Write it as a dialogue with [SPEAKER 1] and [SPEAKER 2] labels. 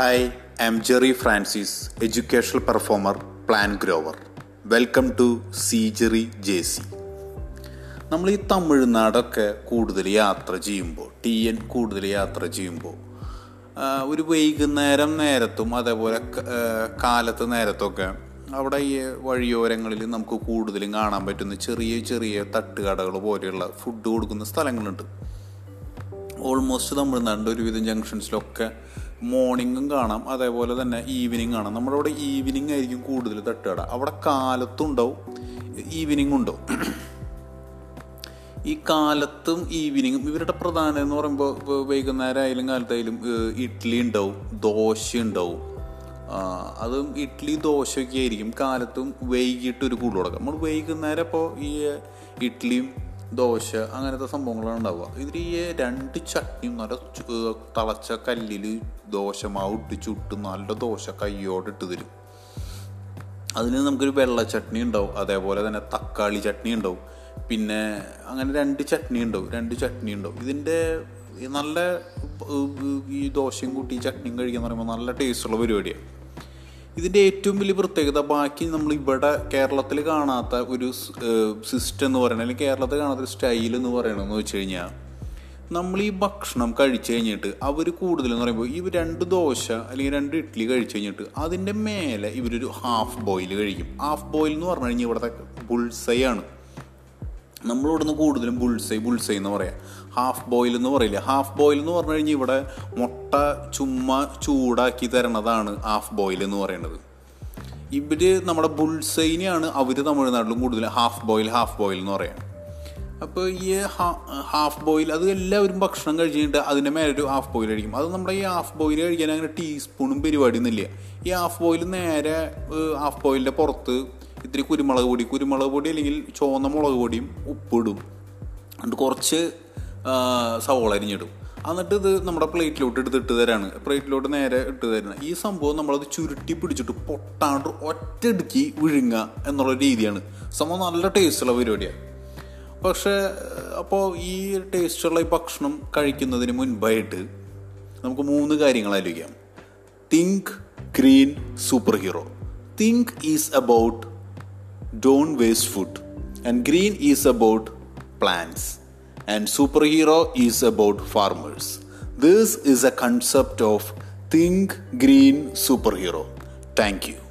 [SPEAKER 1] Hi I am Jerry Francis educational performer plan grower welcome to C Jerry J C നമ്മൾ ഈ തമിഴ്നാടൊക്കെ കൂടുതൽ യാത്ര ചെയ്യുമ്പോൾ ടി എൻ കൂടുതൽ യാത്ര ചെയ്യുമ്പോൾ ഒരു വൈകുന്നേരം നേരത്തും അതേപോലെ കാലത്ത് നേരത്തൊക്കെ അവിടെ ഈ വഴിയോരങ്ങളിൽ നമുക്ക് കൂടുതലും കാണാൻ പറ്റുന്ന ചെറിയ ചെറിയ തട്ടുകടകൾ പോലെയുള്ള ഫുഡ് കൊടുക്കുന്ന സ്ഥലങ്ങളുണ്ട്. ഓൾമോസ്റ്റ് തമിഴ്നാടിന്റെ ഒരുവിധം ജംഗ്ഷൻസിലൊക്കെ മോർണിംഗും കാണാം. അതേപോലെ തന്നെ ഈവനിങ് കാണാം. നമ്മുടെ അവിടെ ഈവനിങ് ആയിരിക്കും കൂടുതൽ തട്ടുകട. അവിടെ കാലത്തും ഉണ്ടാവും ഈവനിങ് ഉണ്ടാവും. ഈ കാലത്തും ഈവനിങ്ങും ഇവരുടെ പ്രധാനം എന്ന് പറയുമ്പോൾ വൈകുന്നേരം ആയാലും കാലത്തായാലും ഇഡ്ഡലി ഉണ്ടാവും ദോശ ഉണ്ടാവും. അതും ഇഡ്ഡലി ദോശയൊക്കെ ആയിരിക്കും. കാലത്തും വൈകിട്ട് ഒരു കൂടുതൽ കൊടുക്കാം നമ്മൾ വൈകുന്നേരം അപ്പോൾ ഈ ഇഡ്ഡലിയും ദോശ അങ്ങനത്തെ സംഭവങ്ങളാണ് ഉണ്ടാവുക. ഇതിൽ ഈ രണ്ട് ചട്നിയും നല്ല തളച്ച കല്ലിൽ ദോശമാവ് ഇട്ട് ചുട്ട് നല്ല ദോശ കയ്യോടെ ഇട്ട് തരും. അതിന് നമുക്കൊരു വെള്ള ചട്നി ഉണ്ടാവും. അതേപോലെ തന്നെ തക്കാളി ചട്നി ഉണ്ടാവും. പിന്നെ അങ്ങനെ രണ്ട് ചട്നി ഉണ്ടാവും. രണ്ട് ചട്നി ഉണ്ടാവും. ഇതിന്റെ നല്ല ഈ ദോശയും കൂട്ടി ചട്നിയും കഴിക്കുക എന്ന് പറയുമ്പോൾ നല്ല ടേസ്റ്റുള്ള പരിപാടിയാണ് ഇതിന്റെ ഏറ്റവും വലിയ പ്രത്യേകത ബാക്കി നമ്മൾ ഇവിടെ കേരളത്തിൽ കാണാത്ത ഒരു സിസ്റ്റം എന്ന് പറയുന്നത് അല്ലെങ്കിൽ കേരളത്തിൽ കാണാത്ത ഒരു സ്റ്റൈൽ എന്ന് പറയണമെന്ന് വെച്ച് കഴിഞ്ഞാൽ നമ്മൾ ഈ ഭക്ഷണം കഴിച്ചു കഴിഞ്ഞിട്ട് അവർ കൂടുതലെന്ന് പറയുമ്പോൾ ഈ രണ്ട് ദോശ അല്ലെങ്കിൽ രണ്ട് ഇഡ്ഡലി കഴിച്ചു കഴിഞ്ഞിട്ട് അതിന്റെ മേലെ ഇവരൊരു ഹാഫ് ബോയിൽ കഴിക്കും. ഹാഫ് ബോയിൽ എന്ന് പറഞ്ഞു കഴിഞ്ഞാൽ ഇവിടുത്തെ ബുൾസൈ ആണ്. നമ്മളിവിടുന്ന് കൂടുതലും ബുൾസൈ ബുൾസൈ എന്ന് പറയാം. ഹാഫ് ബോയിൽ എന്ന് പറയില്ല? ഹാഫ് ബോയിൽ എന്ന് പറഞ്ഞു കഴിഞ്ഞാൽ ഇവിടെ മുട്ട ചുമ്മാ ചൂടാക്കി തരണതാണ് ഹാഫ് ബോയിൽ എന്ന് പറയുന്നത് ഇവർ നമ്മുടെ ബുൾസൈനെയാണ് അവർ തമിഴ്നാട്ടിലും കൂടുതൽ ഹാഫ് ബോയിൽ ഹാഫ് ബോയിൽ എന്ന് പറയാം. അപ്പോൾ ഈ ഹാഫ് ബോയിൽ അത് എല്ലാവരും ഭക്ഷണം കഴിച്ചിട്ട് അതിന്റെ മേലെ ഒരു ഹാഫ് ബോയിൽ കഴിക്കും അത് നമ്മുടെ ഈ ഹാഫ് ബോയിൽ കഴിക്കാൻ അങ്ങനെ ടീസ്പൂണും പരിപാടിയൊന്നുമില്ല. ഈ ഹാഫ് ബോയിൽ നേരെ ഹാഫ് ബോയിലിന്റെ പുറത്ത് ഇത്തിരി കുരുമുളക് പൊടി കുരുമുളക് പൊടി അല്ലെങ്കിൽ ചുവന്ന മുളക് പൊടിയും ഉപ്പിടും. എന്നിട്ട് കുറച്ച് സവോള അരിഞ്ഞിടും. എന്നിട്ട് ഇത് നമ്മുടെ പ്ലേറ്റിലോട്ട് എടുത്ത് ഇട്ട് തരാണ്. പ്ലേറ്റിലോട്ട് നേരെ ഇട്ട് തരുന്നത് ഈ സംഭവം നമ്മളത് ചുരുട്ടി പിടിച്ചിട്ട് പൊട്ടാണ്ട് ഒറ്റടുക്കി വിഴുങ്ങുക എന്നുള്ള രീതിയാണ്. സംഭവം നല്ല ടേസ്റ്റുള്ള പരിപാടിയാണ് പക്ഷേ അപ്പോൾ ഈ ടേസ്റ്റുള്ള ഈ ഭക്ഷണം കഴിക്കുന്നതിന് മുൻപായിട്ട് നമുക്ക് മൂന്ന് കാര്യങ്ങൾ ആലോചിക്കാം. Think green super hero think is about don't waste food. And green is about plants. And superhero is about farmers. This is a concept of think green superhero. Thank you